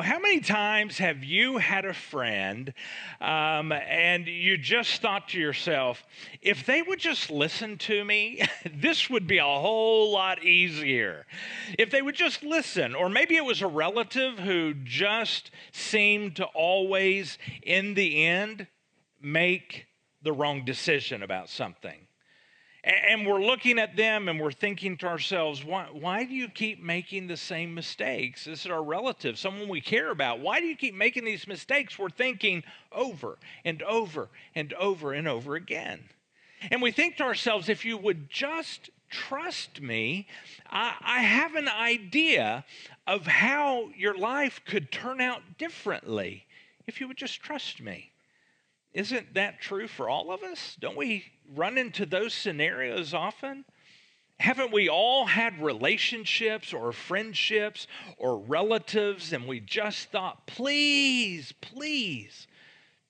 how many times have you had a friend um, and you just thought to yourself, if they would just listen to me, this would be a whole lot easier. If they would just listen, or maybe it was a relative who just seemed to always, in the end, make the wrong decision about something. And we're looking at them and we're thinking to ourselves, why, why do you keep making the same mistakes? This is our relative, someone we care about. Why do you keep making these mistakes? We're thinking over and over and over and over again. And we think to ourselves, if you would just trust me, I, I have an idea of how your life could turn out differently if you would just trust me. Isn't that true for all of us? Don't we run into those scenarios often? Haven't we all had relationships or friendships or relatives and we just thought, please, please,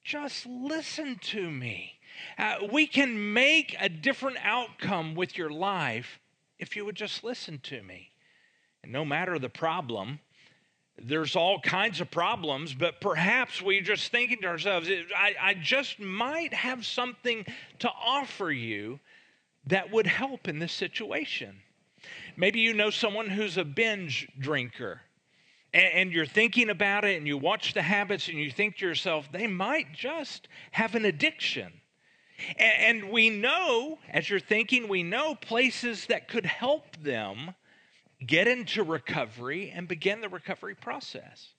just listen to me? Uh, we can make a different outcome with your life if you would just listen to me. And no matter the problem, there's all kinds of problems, but perhaps we're just thinking to ourselves, I, I, just might have something to offer you that would help in this situation. Maybe you know someone who's a binge drinker, and, you're thinking about it, and you watch the habits, and you think to yourself, they might just have an addiction. And we know, as you're thinking, we know places that could help them get into recovery and begin the recovery process.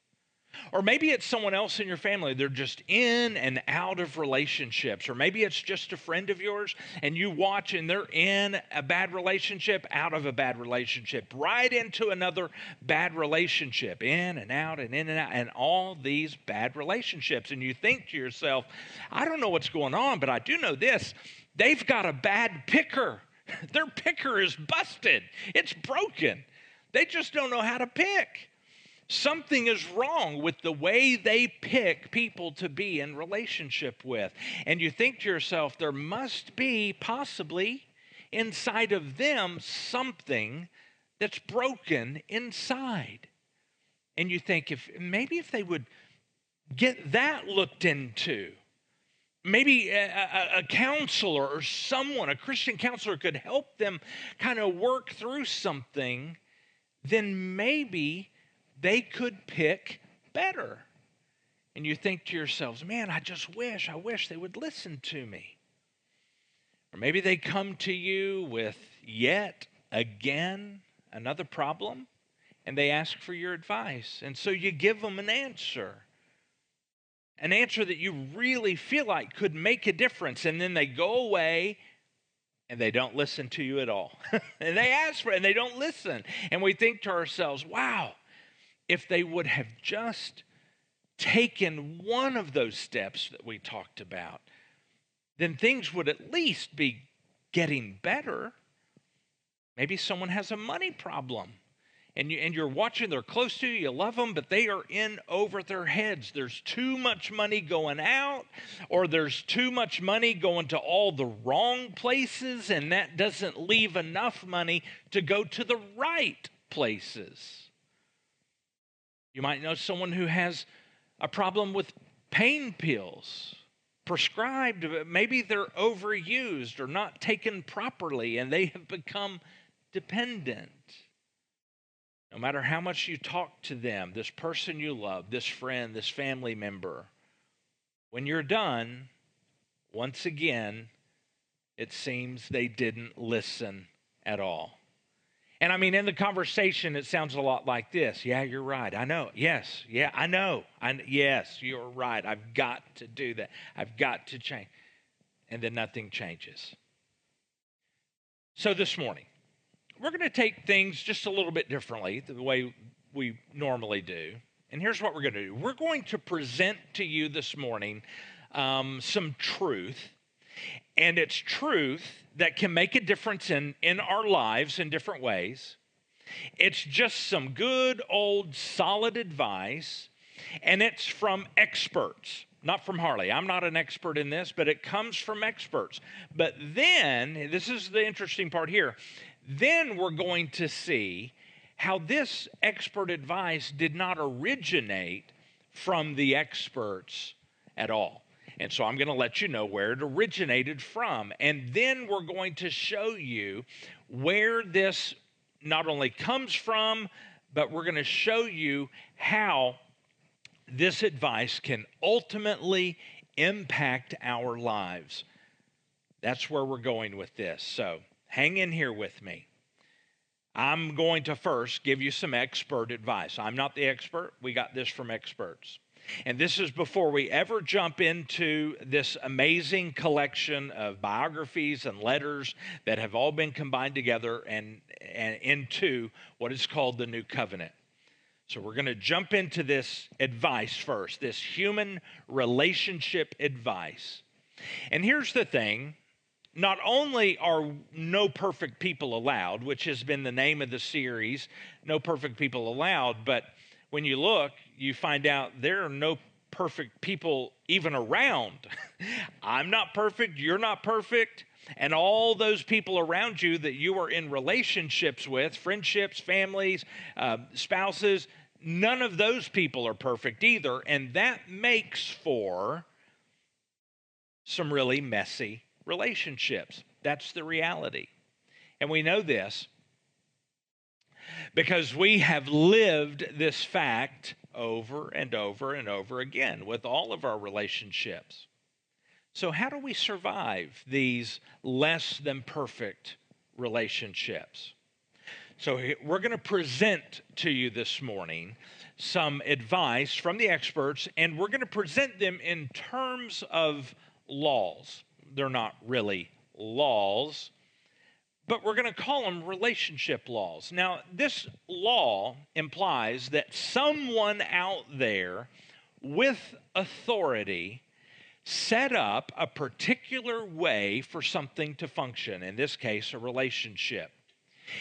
Or maybe it's someone else in your family. They're just in and out of relationships. Or maybe it's just a friend of yours and you watch and they're in a bad relationship, out of a bad relationship, right into another bad relationship, in and out and in and out, and all these bad relationships. And you think to yourself, I don't know what's going on, but I do know this they've got a bad picker. Their picker is busted, it's broken. They just don't know how to pick. Something is wrong with the way they pick people to be in relationship with. And you think to yourself, there must be possibly inside of them something that's broken inside. And you think if maybe if they would get that looked into, maybe a, a, counselor or someone, a Christian counselor, could help them kind of work through something then maybe they could pick better. And you think to yourselves, man, I just wish, I wish they would listen to me. Or maybe they come to you with yet again another problem and they ask for your advice. And so you give them an answer. An answer that you really feel like could make a difference. And then they go away and they don't listen to you at all. and they ask for it and they don't listen. And we think to ourselves, wow, if they would have just taken one of those steps that we talked about, then things would at least be getting better. Maybe someone has a money problem and, you, and you're watching, they're close to you, you love them, but they are in over their heads. There's too much money going out, or there's too much money going to all the wrong places, and that doesn't leave enough money to go to the right places. You might know someone who has a problem with pain pills prescribed, maybe they're overused or not taken properly, and they have become dependent. No matter how much you talk to them, this person you love, this friend, this family member, when you're done, once again, it seems they didn't listen at all. And I mean, in the conversation, it sounds a lot like this. Yeah, you're right. I know. Yes. Yeah, I know. I, yes, you're right. I've got to do that. I've got to change. And then nothing changes. So this morning, we're going to take things just a little bit differently, the way we normally do. And here's what we're going to do we're going to present to you this morning um, some truth. And it's truth that can make a difference in, in our lives in different ways. It's just some good, old, solid advice. And it's from experts, not from Harley. I'm not an expert in this, but it comes from experts. But then, this is the interesting part here then we're going to see how this expert advice did not originate from the experts at all. And so I'm going to let you know where it originated from. And then we're going to show you where this not only comes from, but we're going to show you how this advice can ultimately impact our lives. That's where we're going with this. So hang in here with me. I'm going to first give you some expert advice. I'm not the expert, we got this from experts. And this is before we ever jump into this amazing collection of biographies and letters that have all been combined together and, and into what is called the New Covenant. So we're going to jump into this advice first, this human relationship advice. And here's the thing not only are no perfect people allowed, which has been the name of the series, No Perfect People Allowed, but when you look, you find out there are no perfect people even around. I'm not perfect, you're not perfect, and all those people around you that you are in relationships with, friendships, families, uh, spouses, none of those people are perfect either. And that makes for some really messy relationships. That's the reality. And we know this because we have lived this fact over and over and over again with all of our relationships. So, how do we survive these less than perfect relationships? So, we're going to present to you this morning some advice from the experts, and we're going to present them in terms of laws. They're not really laws, but we're going to call them relationship laws. Now, this law implies that someone out there with authority set up a particular way for something to function, in this case, a relationship.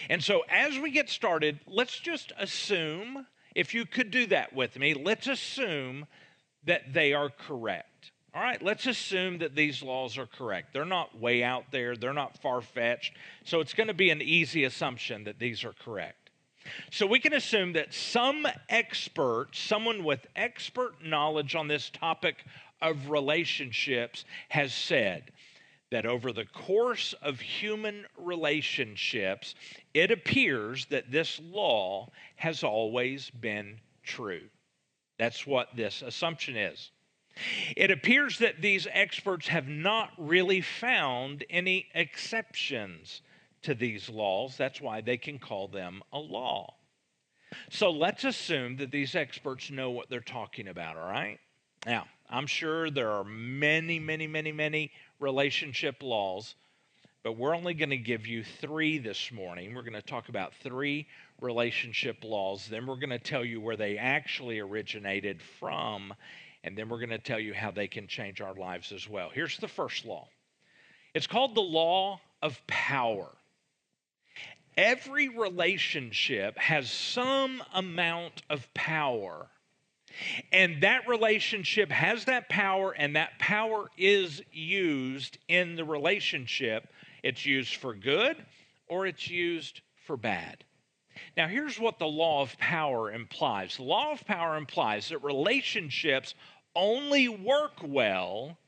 And so, as we get started, let's just assume, if you could do that with me, let's assume that they are correct. All right, let's assume that these laws are correct. They're not way out there, they're not far fetched. So it's going to be an easy assumption that these are correct. So we can assume that some expert, someone with expert knowledge on this topic of relationships, has said that over the course of human relationships, it appears that this law has always been true. That's what this assumption is. It appears that these experts have not really found any exceptions to these laws. That's why they can call them a law. So let's assume that these experts know what they're talking about, all right? Now, I'm sure there are many, many, many, many relationship laws, but we're only going to give you three this morning. We're going to talk about three relationship laws. Then we're going to tell you where they actually originated from and then we're going to tell you how they can change our lives as well. Here's the first law it's called the law of power. Every relationship has some amount of power. And that relationship has that power, and that power is used in the relationship. It's used for good or it's used for bad. Now, here's what the law of power implies the law of power implies that relationships only work well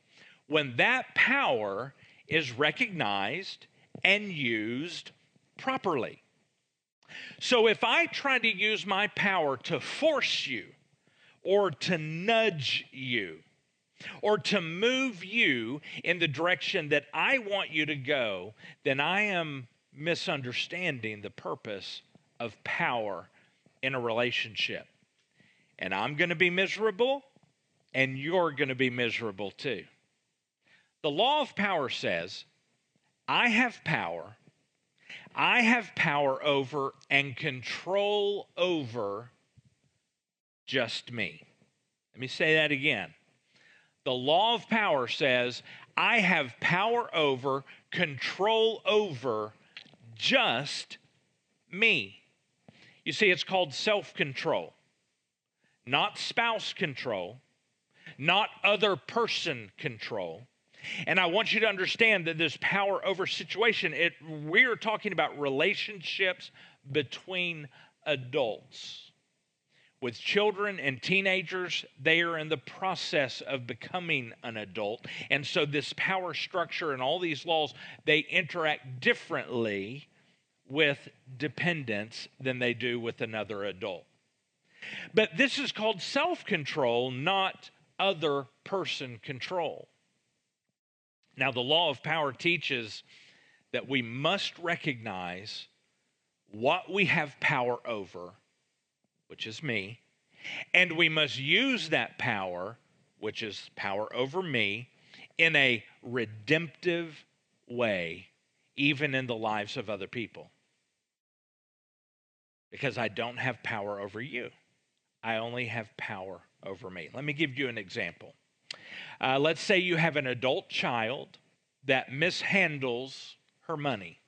when that power is recognized and used properly. So, if I try to use my power to force you, or to nudge you, or to move you in the direction that I want you to go, then I am misunderstanding the purpose of power in a relationship. And I'm going to be miserable, and you're going to be miserable too. The law of power says, I have power. I have power over and control over just me. Let me say that again. The law of power says, I have power over, control over just me. You see, it's called self control, not spouse control, not other person control. And I want you to understand that this power over situation, it, we're talking about relationships between adults. With children and teenagers, they are in the process of becoming an adult. And so, this power structure and all these laws, they interact differently with dependents than they do with another adult. But this is called self control, not other person control. Now, the law of power teaches that we must recognize what we have power over which is me, and we must use that power, which is power over me, in a redemptive way, even in the lives of other people. Because I don't have power over you, I only have power over me. Let me give you an example. Uh, let's say you have an adult child that mishandles her money.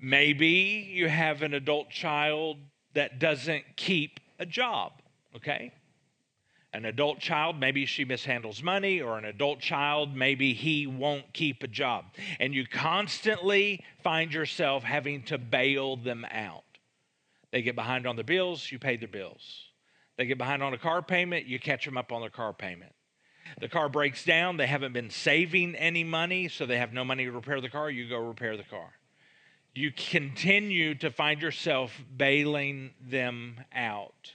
Maybe you have an adult child that doesn't keep a job, okay? An adult child, maybe she mishandles money, or an adult child, maybe he won't keep a job. And you constantly find yourself having to bail them out. They get behind on the bills, you pay their bills. They get behind on a car payment, you catch them up on their car payment. The car breaks down, they haven't been saving any money, so they have no money to repair the car, you go repair the car you continue to find yourself bailing them out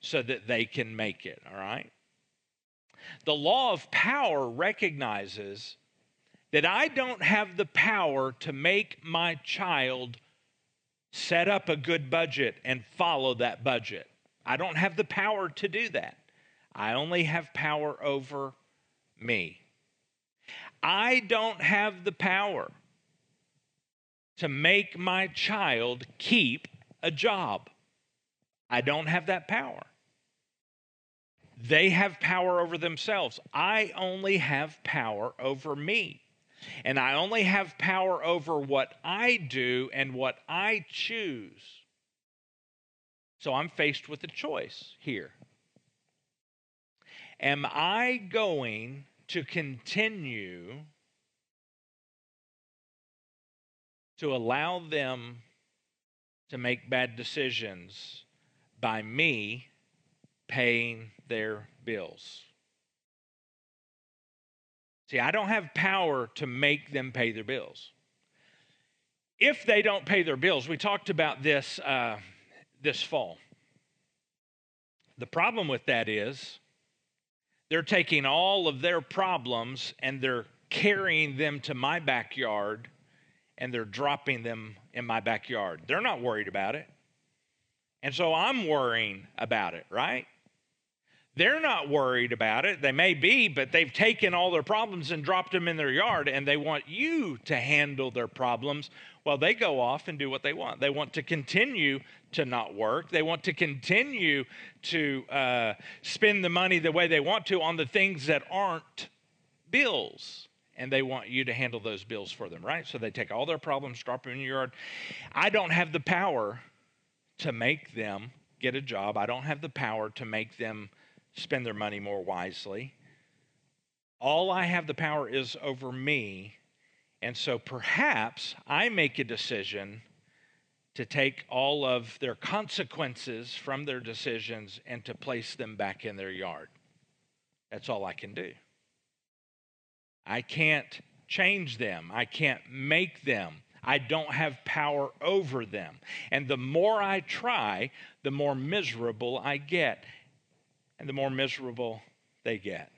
so that they can make it, all right? The law of power recognizes that I don't have the power to make my child set up a good budget and follow that budget. I don't have the power to do that. I only have power over me. I don't have the power to make my child keep a job. I don't have that power. They have power over themselves. I only have power over me. And I only have power over what I do and what I choose. So I'm faced with a choice here. Am I going to continue to allow them to make bad decisions by me paying their bills. See, I don't have power to make them pay their bills. If they don't pay their bills, we talked about this uh, this fall. The problem with that is they're taking all of their problems and they're carrying them to my backyard and they're dropping them in my backyard. They're not worried about it. And so I'm worrying about it, right? They're not worried about it. They may be, but they've taken all their problems and dropped them in their yard, and they want you to handle their problems while they go off and do what they want. They want to continue to not work. They want to continue to uh, spend the money the way they want to on the things that aren't bills and they want you to handle those bills for them, right? So they take all their problems, drop them in your yard. I don't have the power to make them get a job. I don't have the power to make them spend their money more wisely. All I have the power is over me. And so perhaps I make a decision to take all of their consequences from their decisions and to place them back in their yard. That's all I can do. I can't change them, I can't make them. I don't have power over them. And the more I try, the more miserable I get. And the more miserable they get.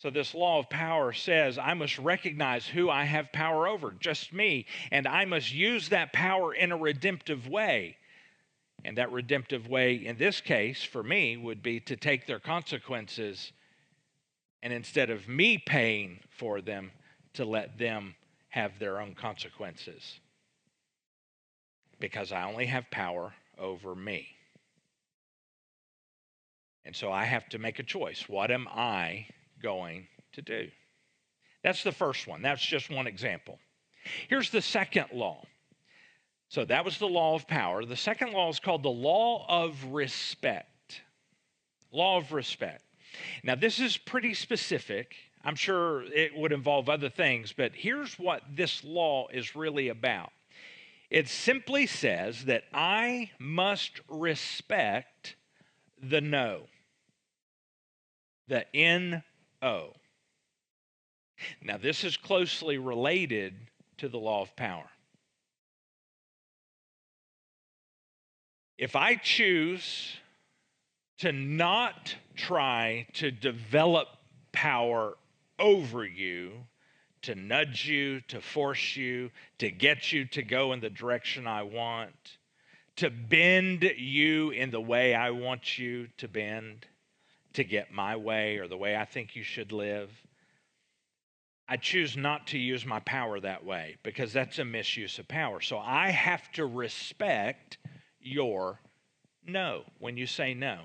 So, this law of power says I must recognize who I have power over, just me, and I must use that power in a redemptive way. And that redemptive way, in this case, for me, would be to take their consequences and instead of me paying for them, to let them have their own consequences. Because I only have power over me. And so I have to make a choice. What am I going to do? That's the first one. That's just one example. Here's the second law. So that was the law of power. The second law is called the law of respect. Law of respect. Now, this is pretty specific. I'm sure it would involve other things, but here's what this law is really about It simply says that I must respect the no, the N O. Now, this is closely related to the law of power. If I choose to not try to develop power over you, to nudge you, to force you, to get you to go in the direction I want, to bend you in the way I want you to bend, to get my way or the way I think you should live. I choose not to use my power that way because that's a misuse of power. So I have to respect your no when you say no.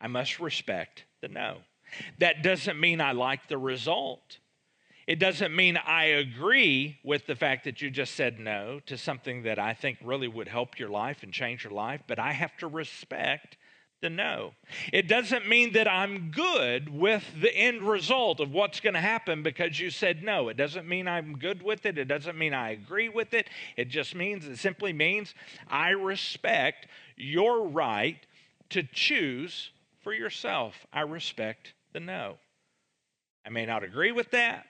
I must respect the no. That doesn't mean I like the result. It doesn't mean I agree with the fact that you just said no to something that I think really would help your life and change your life, but I have to respect the no. It doesn't mean that I'm good with the end result of what's going to happen because you said no. It doesn't mean I'm good with it. It doesn't mean I agree with it. It just means, it simply means I respect your right to choose for yourself. I respect the no. I may not agree with that,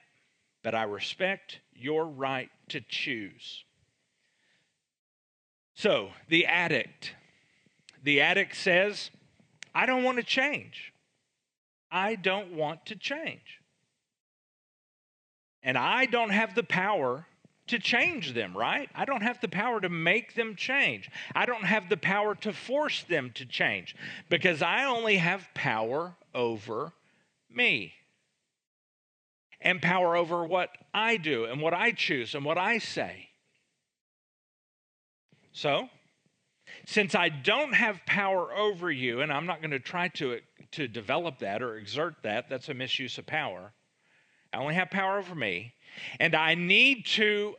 but I respect your right to choose. So, the addict. The addict says, I don't want to change. I don't want to change. And I don't have the power to change them, right? I don't have the power to make them change. I don't have the power to force them to change because I only have power over me and power over what I do and what I choose and what I say. So, since I don't have power over you, and I'm not going to try to, to develop that or exert that, that's a misuse of power. I only have power over me. And I need to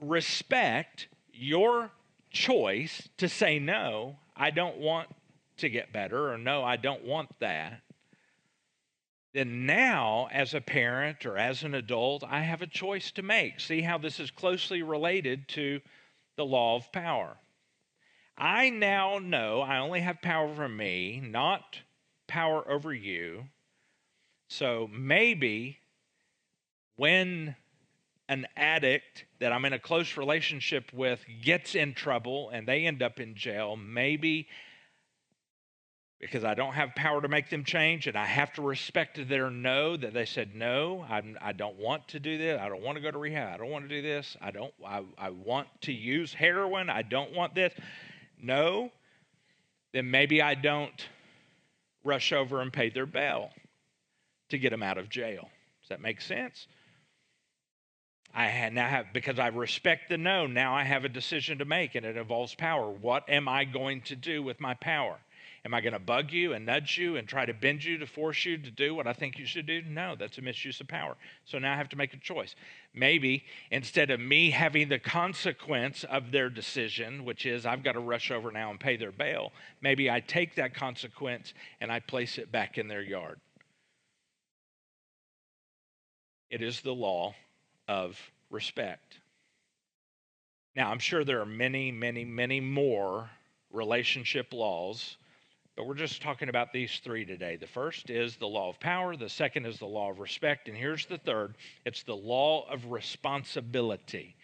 respect your choice to say, no, I don't want to get better, or no, I don't want that. Then now, as a parent or as an adult, I have a choice to make. See how this is closely related to the law of power. I now know I only have power over me, not power over you. So maybe when an addict that I'm in a close relationship with gets in trouble and they end up in jail, maybe because I don't have power to make them change and I have to respect their no that they said no I'm, I do not want to do this. I don't want to go to rehab. I don't want to do this. I don't I, I want to use heroin. I don't want this no, then maybe I don't rush over and pay their bail to get them out of jail. Does that make sense? I now have, because I respect the no, now I have a decision to make and it involves power. What am I going to do with my power? Am I going to bug you and nudge you and try to bend you to force you to do what I think you should do? No, that's a misuse of power. So now I have to make a choice. Maybe instead of me having the consequence of their decision, which is I've got to rush over now and pay their bail, maybe I take that consequence and I place it back in their yard. It is the law of respect. Now, I'm sure there are many, many, many more relationship laws but we're just talking about these three today. The first is the law of power, the second is the law of respect, and here's the third it's the law of responsibility.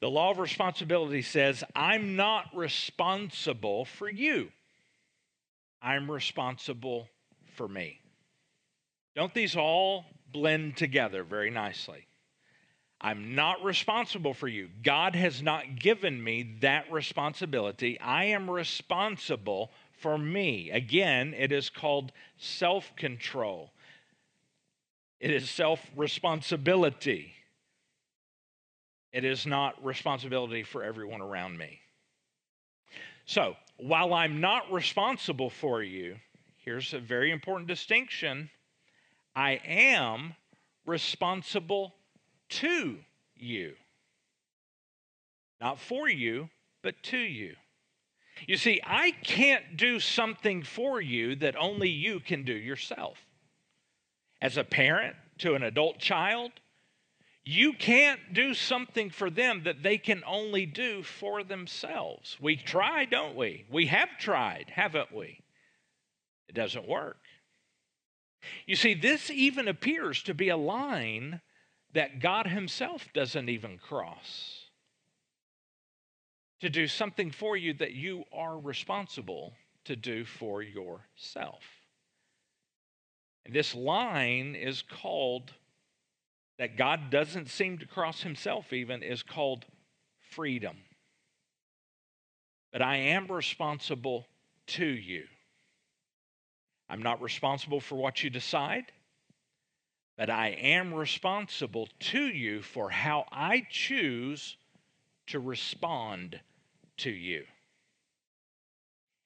The law of responsibility says, I'm not responsible for you, I'm responsible for me. Don't these all blend together very nicely? I'm not responsible for you. God has not given me that responsibility. I am responsible for me. Again, it is called self control, it is self responsibility. It is not responsibility for everyone around me. So, while I'm not responsible for you, here's a very important distinction I am responsible to you. Not for you, but to you. You see, I can't do something for you that only you can do yourself. As a parent to an adult child, you can't do something for them that they can only do for themselves. We try, don't we? We have tried, haven't we? It doesn't work. You see, this even appears to be a line that God Himself doesn't even cross. To do something for you that you are responsible to do for yourself. And this line is called that God doesn't seem to cross himself, even, is called freedom. But I am responsible to you. I'm not responsible for what you decide, but I am responsible to you for how I choose to respond to you.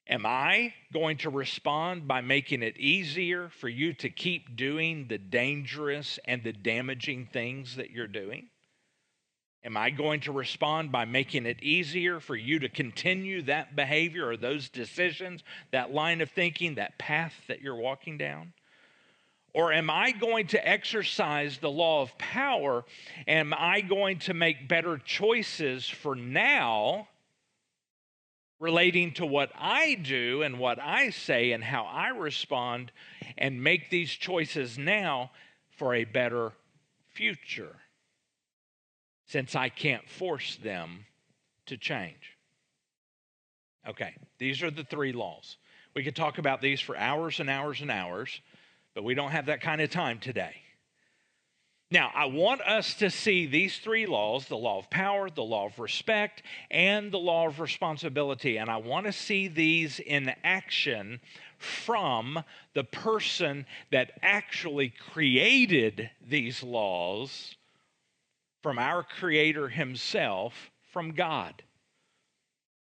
Am I going to respond by making it easier for you to keep doing the dangerous and the damaging things that you're doing? Am I going to respond by making it easier for you to continue that behavior or those decisions, that line of thinking, that path that you're walking down? Or am I going to exercise the law of power? Am I going to make better choices for now relating to what I do and what I say and how I respond and make these choices now for a better future since I can't force them to change. Okay, these are the three laws. We could talk about these for hours and hours and hours, but we don't have that kind of time today. Now, I want us to see these three laws the law of power, the law of respect, and the law of responsibility. And I want to see these in action from the person that actually created these laws, from our Creator Himself, from God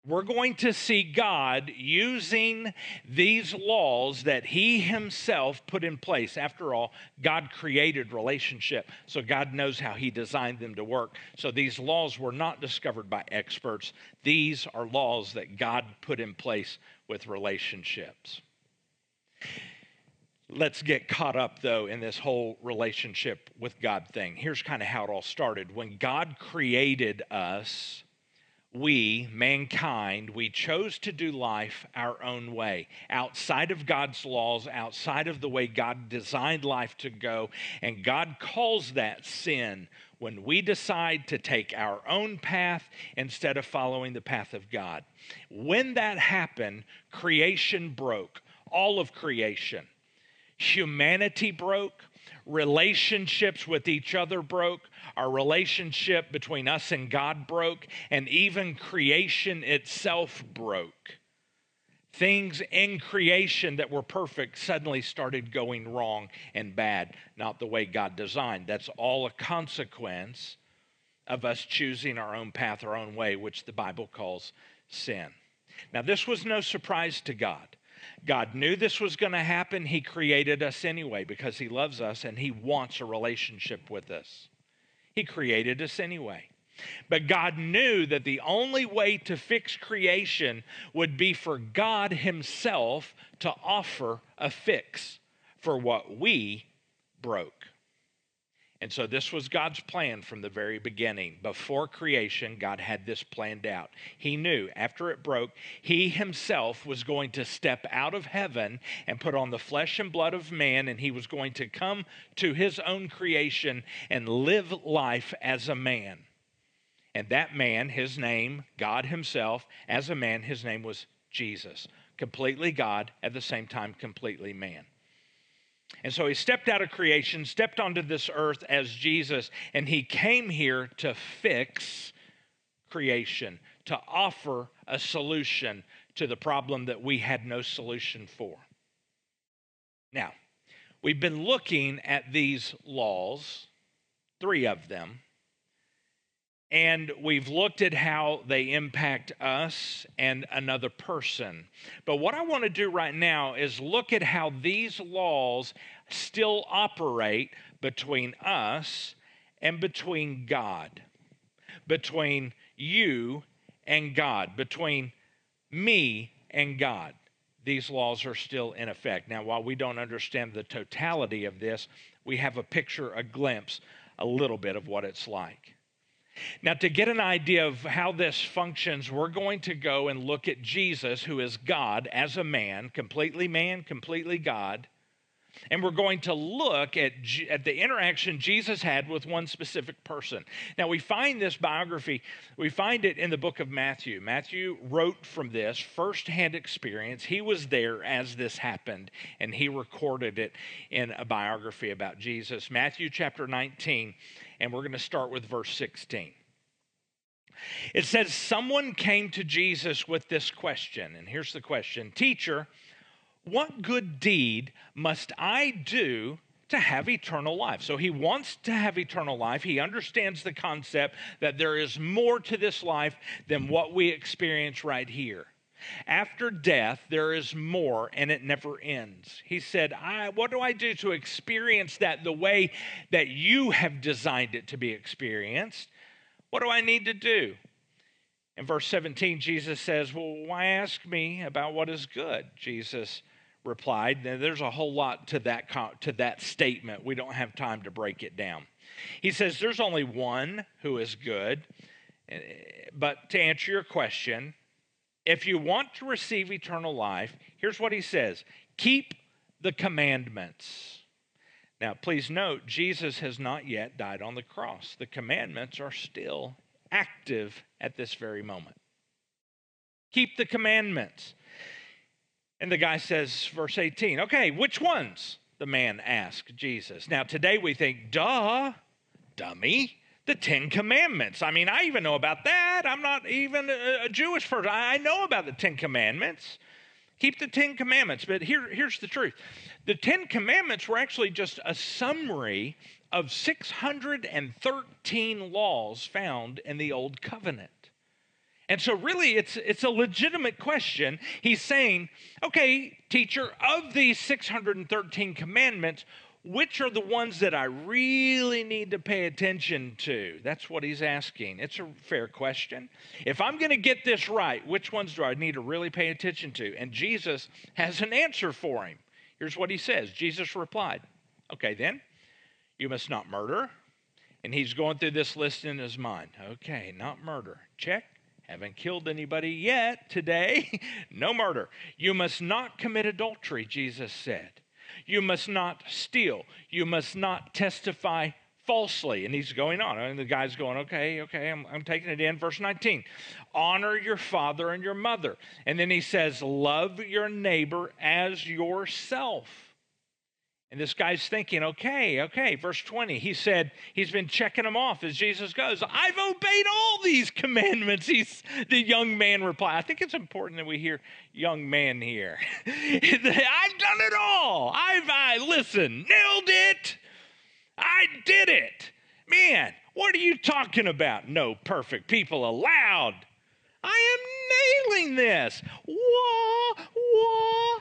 we're going to see God using these laws that He Himself put in place. After all, God created relationship, so God knows how He designed them to work. So these laws were not discovered by experts, these are laws that God put in place with relationships. Let's get caught up, though, in this whole relationship with God thing. Here's kind of how it all started. When God created us, we, mankind, we chose to do life our own way, outside of God's laws, outside of the way God designed life to go. And God calls that sin when we decide to take our own path instead of following the path of God. When that happened, creation broke, all of creation. Humanity broke, relationships with each other broke, our relationship between us and God broke, and even creation itself broke. Things in creation that were perfect suddenly started going wrong and bad, not the way God designed. That's all a consequence of us choosing our own path, our own way, which the Bible calls sin. Now, this was no surprise to God. God knew this was going to happen. He created us anyway because He loves us and He wants a relationship with us. He created us anyway. But God knew that the only way to fix creation would be for God Himself to offer a fix for what we broke. And so this was God's plan from the very beginning. Before creation, God had this planned out. He knew after it broke, He Himself was going to step out of heaven and put on the flesh and blood of man, and He was going to come to His own creation and live life as a man. And that man, his name, God Himself, as a man, his name was Jesus. Completely God, at the same time, completely man. And so he stepped out of creation, stepped onto this earth as Jesus, and he came here to fix creation, to offer a solution to the problem that we had no solution for. Now, we've been looking at these laws, three of them, and we've looked at how they impact us and another person. But what I want to do right now is look at how these laws still operate between us and between God, between you and God, between me and God. These laws are still in effect. Now, while we don't understand the totality of this, we have a picture, a glimpse a little bit of what it's like. Now, to get an idea of how this functions, we're going to go and look at Jesus, who is God, as a man, completely man, completely God. And we're going to look at, at the interaction Jesus had with one specific person. Now, we find this biography, we find it in the book of Matthew. Matthew wrote from this firsthand experience. He was there as this happened, and he recorded it in a biography about Jesus. Matthew chapter 19 and we're going to start with verse 16. It says, Someone came to Jesus with this question, and here's the question Teacher, what good deed must I do to have eternal life. So he wants to have eternal life. He understands the concept that there is more to this life than what we experience right here. After death, there is more and it never ends. He said, I, What do I do to experience that the way that you have designed it to be experienced? What do I need to do? In verse 17, Jesus says, Well, why ask me about what is good? Jesus replied. There's a whole lot to that, to that statement. We don't have time to break it down. He says, There's only one who is good. Eh, but to answer your question, if you want to receive eternal life, here's what he says keep the commandments. Now, please note, Jesus has not yet died on the cross. The commandments are still active at this very moment. Keep the commandments. And the guy says, verse 18, okay, which ones? The man asked Jesus. Now, today we think, duh, dummy the Ten Commandments. I mean, I even know about that. I'm not even a, Jewish person. I know about the Ten Commandments. Keep the Ten Commandments. But here, here's the truth the Ten Commandments were actually just a summary of 613 laws found in the Old Covenant. And so, really, it's, it's a legitimate question. He's saying, okay, teacher, of these 613 commandments, which are the ones that I really need to pay attention to? That's what he's asking. It's a fair question. If I'm going to get this right, which ones do I need to really pay attention to? And Jesus has an answer for him. Here's what he says Jesus replied, Okay, then, you must not murder. And he's going through this list in his mind. Okay, not murder. Check. Haven't killed anybody yet today. no murder. You must not commit adultery, Jesus said. You must not steal. You must not testify falsely. And he's going on. And the guy's going, okay, okay, I'm, I'm taking it in. Verse 19 honor your father and your mother. And then he says, love your neighbor as yourself. And this guy's thinking, okay, okay. Verse 20, he said, he's been checking them off as Jesus goes. I've obeyed all these commandments. He's, the young man replied. I think it's important that we hear young man here. I've done it all. I've, I, listen, nailed it. I did it. Man, what are you talking about? No perfect people allowed. I am nailing this. Wah, wah.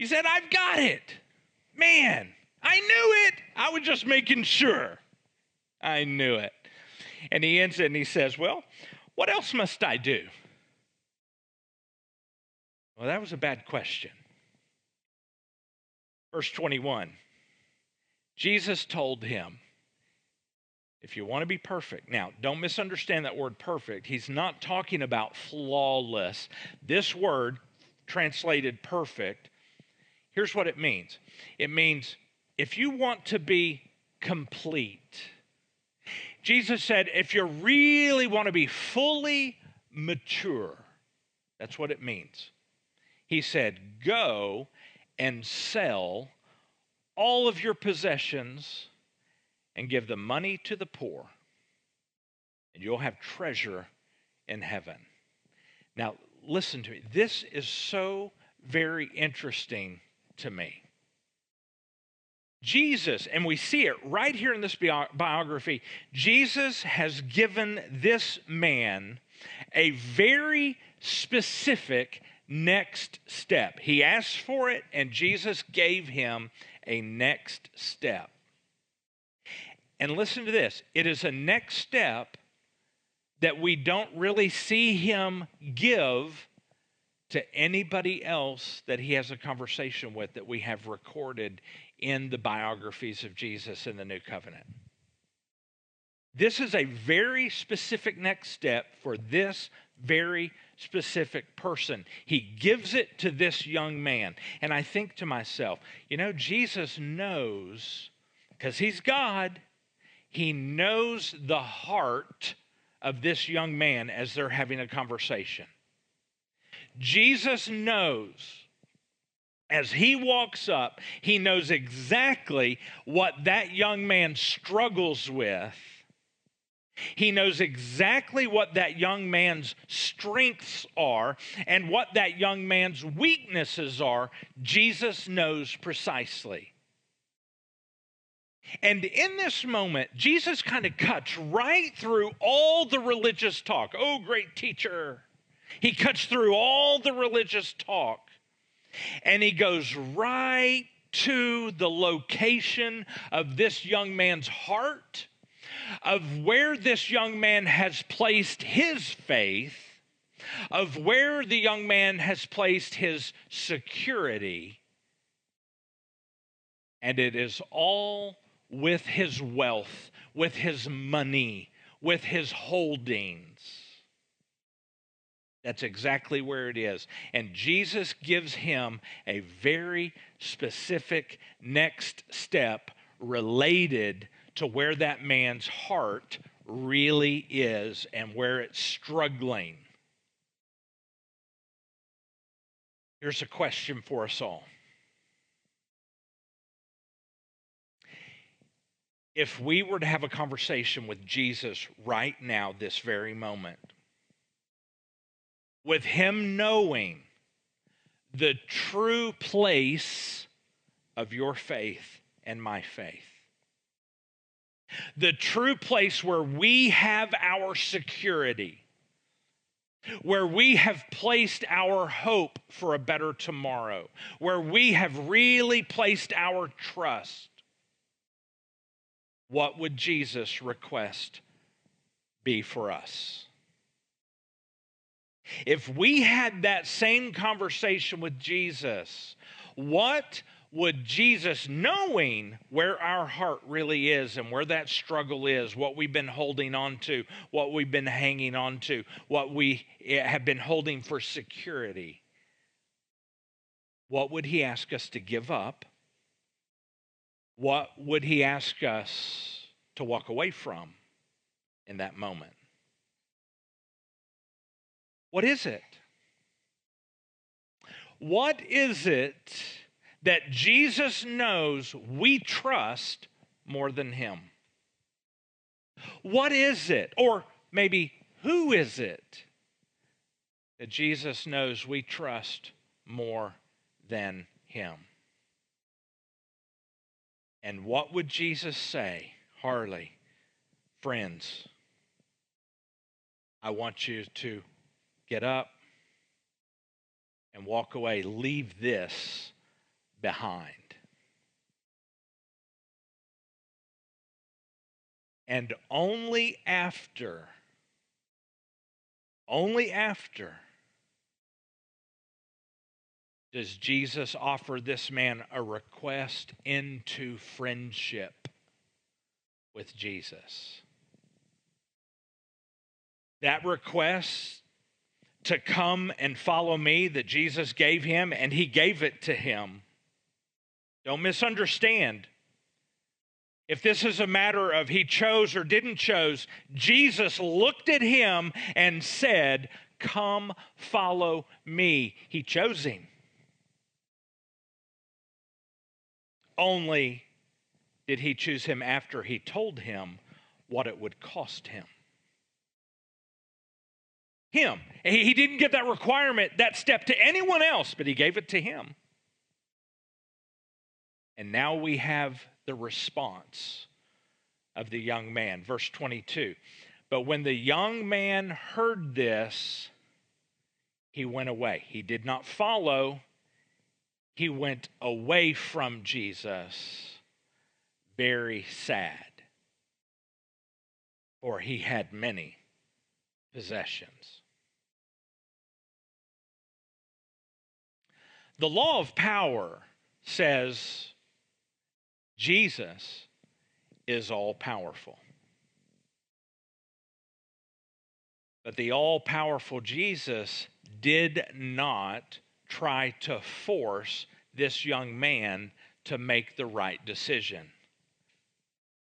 He said, I've got it. Man, I knew it. I was just making sure. I knew it. And he ends it and he says, Well, what else must I do? Well, that was a bad question. Verse 21 Jesus told him, if you want to be perfect, now don't misunderstand that word perfect. He's not talking about flawless. This word, translated perfect, Here's what it means it means if you want to be complete, Jesus said, if you really want to be fully mature, that's what it means. He said, go and sell all of your possessions and give the money to the poor, and you'll have treasure in heaven. Now, listen to me. This is so very interesting to me. Jesus, and we see it right here in this biography, Jesus has given this man a very specific next step. He asked for it, and Jesus gave him a next step. And listen to this it is a next step that we don't really see him give to anybody else that he has a conversation with that we have recorded in the biographies of Jesus in the New Covenant. This is a very specific next step for this very specific person. He gives it to this young man. And I think to myself, you know, Jesus knows, because he's God, he knows the heart of this young man as they're having a conversation. Jesus knows as he walks up, he knows exactly what that young man struggles with. He knows exactly what that young man's strengths are and what that young man's weaknesses are. Jesus knows precisely. And in this moment, Jesus kind of cuts right through all the religious talk. Oh, great teacher. He cuts through all the religious talk and he goes right to the location of this young man's heart, of where this young man has placed his faith, of where the young man has placed his security. And it is all with his wealth, with his money, with his holdings. That's exactly where it is. And Jesus gives him a very specific next step related to where that man's heart really is and where it's struggling. Here's a question for us all. If we were to have a conversation with Jesus right now, this very moment, with Him knowing the true place of your faith and my faith. The true place where we have our security, where we have placed our hope for a better tomorrow, where we have really placed our trust. What would Jesus' request be for us? If we had that same conversation with Jesus, what would Jesus, knowing where our heart really is and where that struggle is, what we've been holding on to, what we've been hanging on to, what we eh, have been holding for security, what would he ask us to give up? What would he ask us to walk away from in that moment? What is it? What is it that Jesus knows we trust more than him? What is it? Or maybe who is it that Jesus knows we trust more than him? And what would Jesus say? Harley, friends, I want you to get up and walk away. Leave this behind. And only after, only after, does Jesus offer this man a request into friendship with Jesus. That request to come and follow me that Jesus gave him, and he gave it to him. Don't misunderstand. If this is a matter of he chose or didn't chose, Jesus looked at him and said, Come follow me. He chose him. Only did he choose him after he told him what it would cost him him. He didn't give that requirement, that step to anyone else, but he gave it to him. And now we have the response of the young man. Verse 22. But when the young man heard this, he went away. He did not follow, he went away from Jesus, very sad, for he had many possessions. The law of power says Jesus is all powerful. But the all powerful Jesus did not try to force this young man to make the right decision,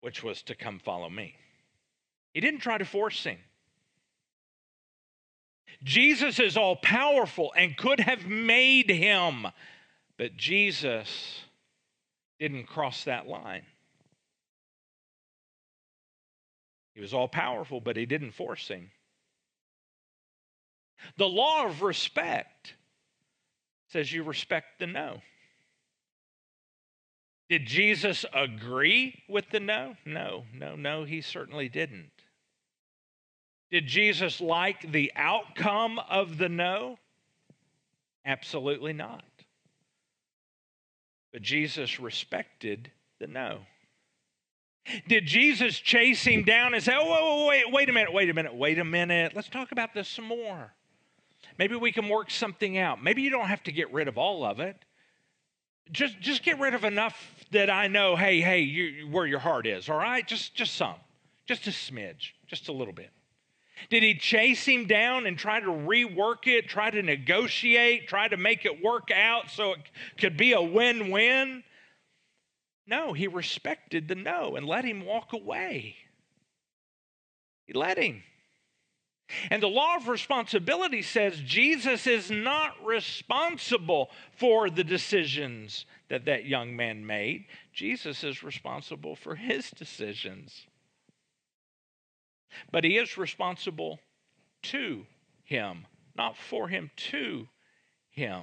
which was to come follow me. He didn't try to force him. Jesus is all powerful and could have made him, but Jesus didn't cross that line. He was all powerful, but he didn't force him. The law of respect says you respect the no. Did Jesus agree with the no? No, no, no, he certainly didn't. Did Jesus like the outcome of the no? Absolutely not. But Jesus respected the no. Did Jesus chase him down and say, oh, wait, wait a minute, wait a minute, wait a minute. Let's talk about this some more. Maybe we can work something out. Maybe you don't have to get rid of all of it. Just, just get rid of enough that I know, hey, hey, you, where your heart is, all right? Just, just some, just a smidge, just a little bit. Did he chase him down and try to rework it, try to negotiate, try to make it work out so it could be a win win? No, he respected the no and let him walk away. He let him. And the law of responsibility says Jesus is not responsible for the decisions that that young man made. Jesus is responsible for his decisions. But he is responsible to him, not for him, to him,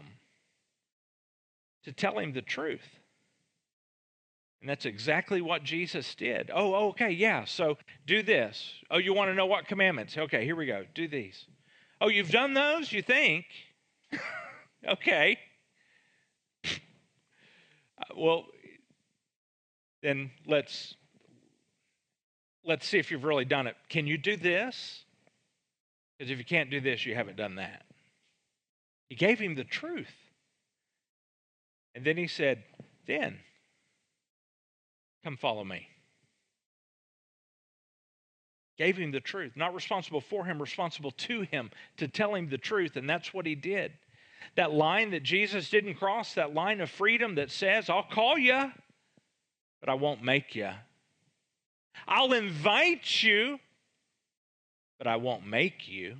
to tell him the truth. And that's exactly what Jesus did. Oh, okay, yeah. So do this. Oh, you want to know what commandments? Okay, here we go. Do these. Oh, you've done those, you think? okay. Uh, well, then let's let's see if you've really done it. Can you do this? Because if you can't do this, you haven't done that. He gave him the truth. And then he said, Then Come follow me. Gave him the truth, not responsible for him, responsible to him to tell him the truth, and that's what he did. That line that Jesus didn't cross, that line of freedom that says, I'll call you, but I won't make you. I'll invite you, but I won't make you.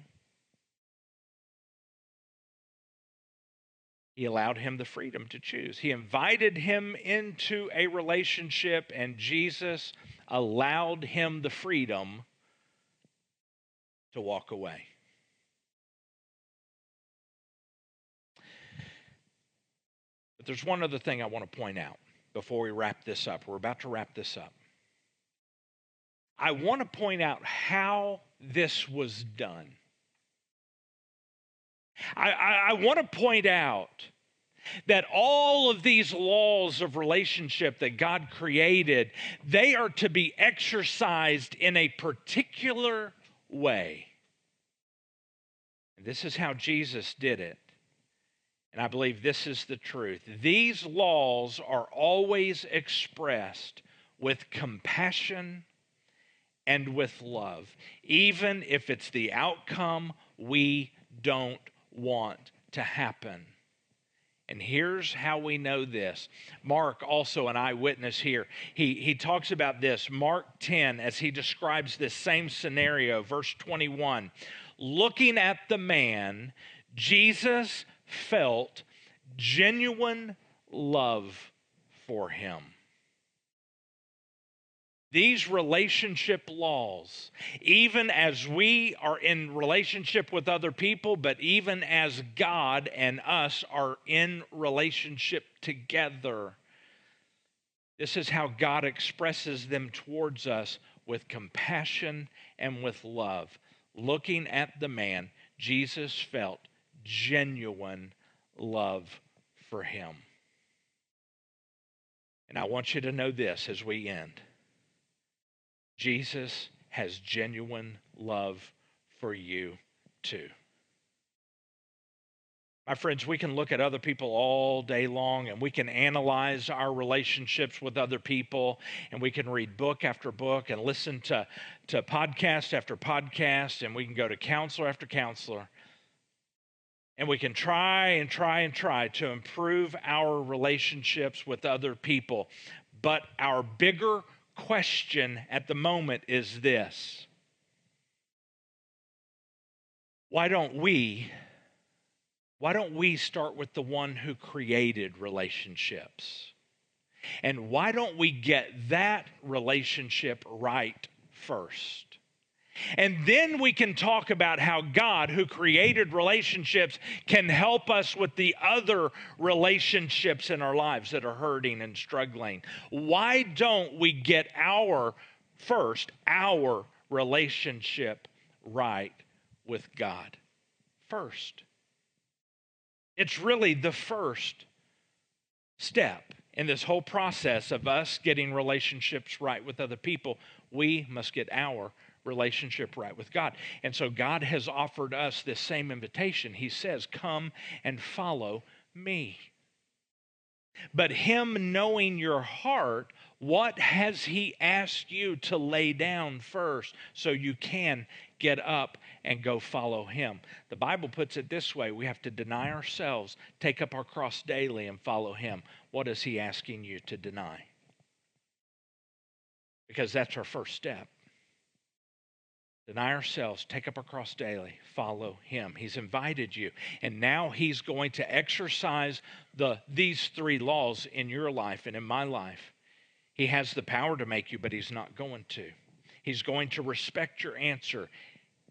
He allowed him the freedom to choose. He invited him into a relationship, and Jesus allowed him the freedom to walk away. But there's one other thing I want to point out before we wrap this up. We're about to wrap this up. I want to point out how this was done. I, I, I want to point out that all of these laws of relationship that God created, they are to be exercised in a particular way. This is how Jesus did it. And I believe this is the truth. These laws are always expressed with compassion and with love, even if it's the outcome we don't want to happen. And here's how we know this. Mark, also an eyewitness here, he, he talks about this. Mark 10, as he describes this same scenario, verse 21. Looking at the man, Jesus felt genuine love for him. These relationship laws, even as we are in relationship with other people, but even as God and us are in relationship together, this is how God expresses them towards us with compassion and with love. Looking at the man, Jesus felt genuine love for him. And I want you to know this as we end. Jesus has genuine love for you too. My friends, we can look at other people all day long and we can analyze our relationships with other people and we can read book after book and listen to, to podcast after podcast and we can go to counselor after counselor. And we can try and try and try to improve our relationships with other people. But our bigger question at the moment is this Why don't we? why don't we start with the one who created relationships? And why don't we get that relationship right first? And then we can talk about how God, who created relationships, can help us with the other relationships in our lives that are hurting and struggling. Why don't we get our first, our relationship right with God first? It's really the first step in this whole process of us getting relationships right with other people. We must get our relationship right with God. And so God has offered us this same invitation. He says, Come and follow me. But Him knowing your heart, what has He asked you to lay down first so you can get up and go follow him. The Bible puts it this way we have to deny ourselves, take up our cross daily, and follow him. What is he asking you to deny? Because that's our first step. Deny ourselves, take up our cross daily, follow him. He's invited you. And now he's going to exercise the, these three laws in your life and in my life. He has the power to make you, but he's not going to. He's going to respect your answer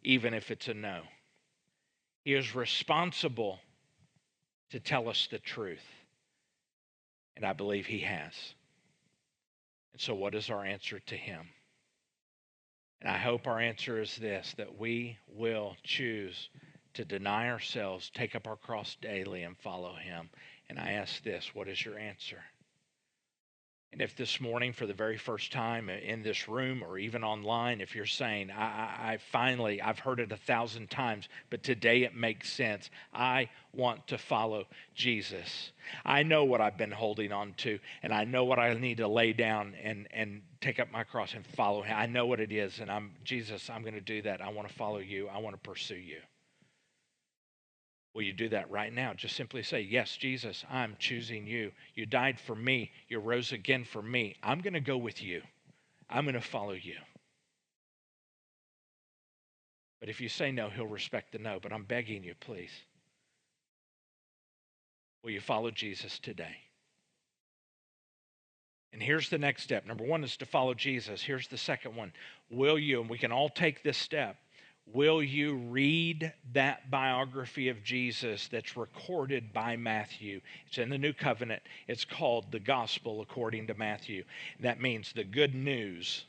even if it's a no. He is responsible to tell us the truth. And I believe he has. And so, what is our answer to him? And I hope our answer is this that we will choose to deny ourselves, take up our cross daily, and follow him. And I ask this what is your answer? And if this morning, for the very first time uh, in this room or even online, if you're saying, I, I, I, finally, I've heard it a thousand times, but today it makes sense. I want to follow Jesus. I know what I've been holding on to, and I know what I need to lay down and, and take up my cross and follow Him. I know what it is, and I'm, Jesus, I'm going to do that. I want to follow you. I want to pursue you. Will you do that right now? Just simply say, Yes, Jesus, I'm choosing you. You died for me. You rose again for me. I'm going to go with you. I'm going to follow you. But if you say no, he'll respect the no. But I'm begging you, please. Will you follow Jesus today? And here's the next step. Number one is to follow Jesus. Here's the second one. Will you, and we can all take this step, Will you read that biography of Jesus that's recorded by Matthew? It's in the New Covenant. It's called the Gospel according to Matthew. That means the good news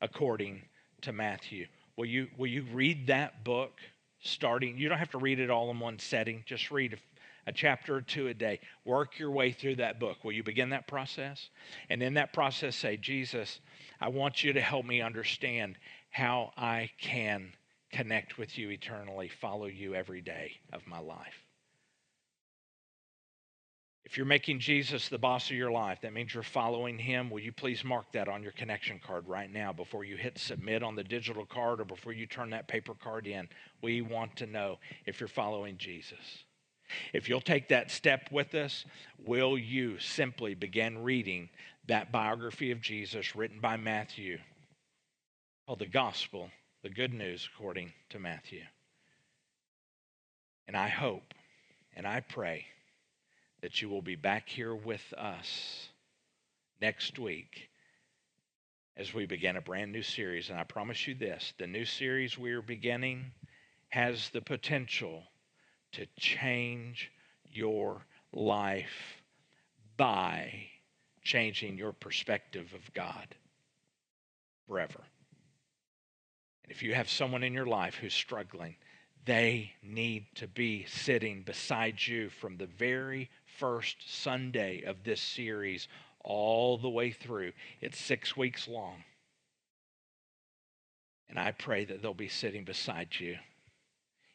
according to Matthew. Will you, will you read that book starting? You don't have to read it all in one setting, just read a, a chapter or two a day. Work your way through that book. Will you begin that process? And in that process, say, Jesus, I want you to help me understand how I can connect with you eternally, follow you every day of my life. If you're making Jesus the boss of your life, that means you're following him. Will you please mark that on your connection card right now before you hit submit on the digital card or before you turn that paper card in? We want to know if you're following Jesus. If you'll take that step with us, will you simply begin reading that biography of Jesus written by Matthew called the Gospel the good news according to Matthew. And I hope and I pray that you will be back here with us next week as we begin a brand new series. And I promise you this the new series we are beginning has the potential to change your life by changing your perspective of God forever. If you have someone in your life who's struggling, they need to be sitting beside you from the very first Sunday of this series all the way through. It's six weeks long. And I pray that they'll be sitting beside you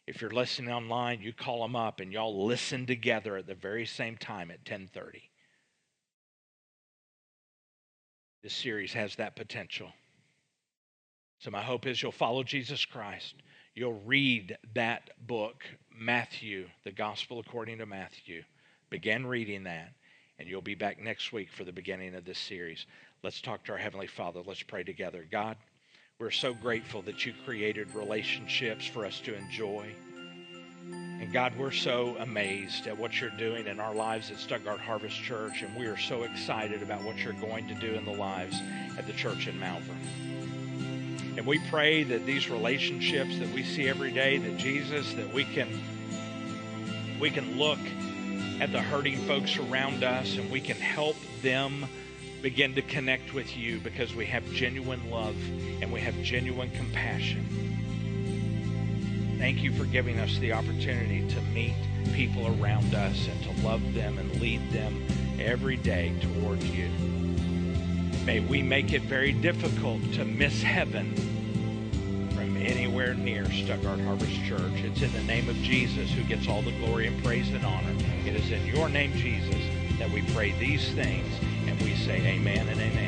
If you're listening online, you call them up and y'all listen together at the very same time at 1030. This series has that potential. So my hope is you'll follow Jesus Christ. You'll read that book, Matthew, the Gospel according to Matthew. Begin reading that, and you'll be back next week for the beginning of this series. Let's talk to our Heavenly Father. Let's pray together. God, we're so grateful that you created relationships for us to enjoy. And God, we're so amazed at what you're doing in our lives at Stuttgart Harvest Church, and we are so excited about what you're going to do in the lives at the church in Malvern. And we pray that these relationships that we see every day, that Jesus, that we can we can look at the hurting folks around us and we can help them begin to connect with you because we have genuine love and we have genuine compassion. Thank you for giving us the opportunity to meet people around us and to love them and lead them every day towards you. May we make it very difficult to miss heaven from anywhere near Stuttgart Harvest Church. It's in the name of Jesus who gets all the glory and praise and honor. It is in your name, Jesus, that we pray these things and we say amen and amen.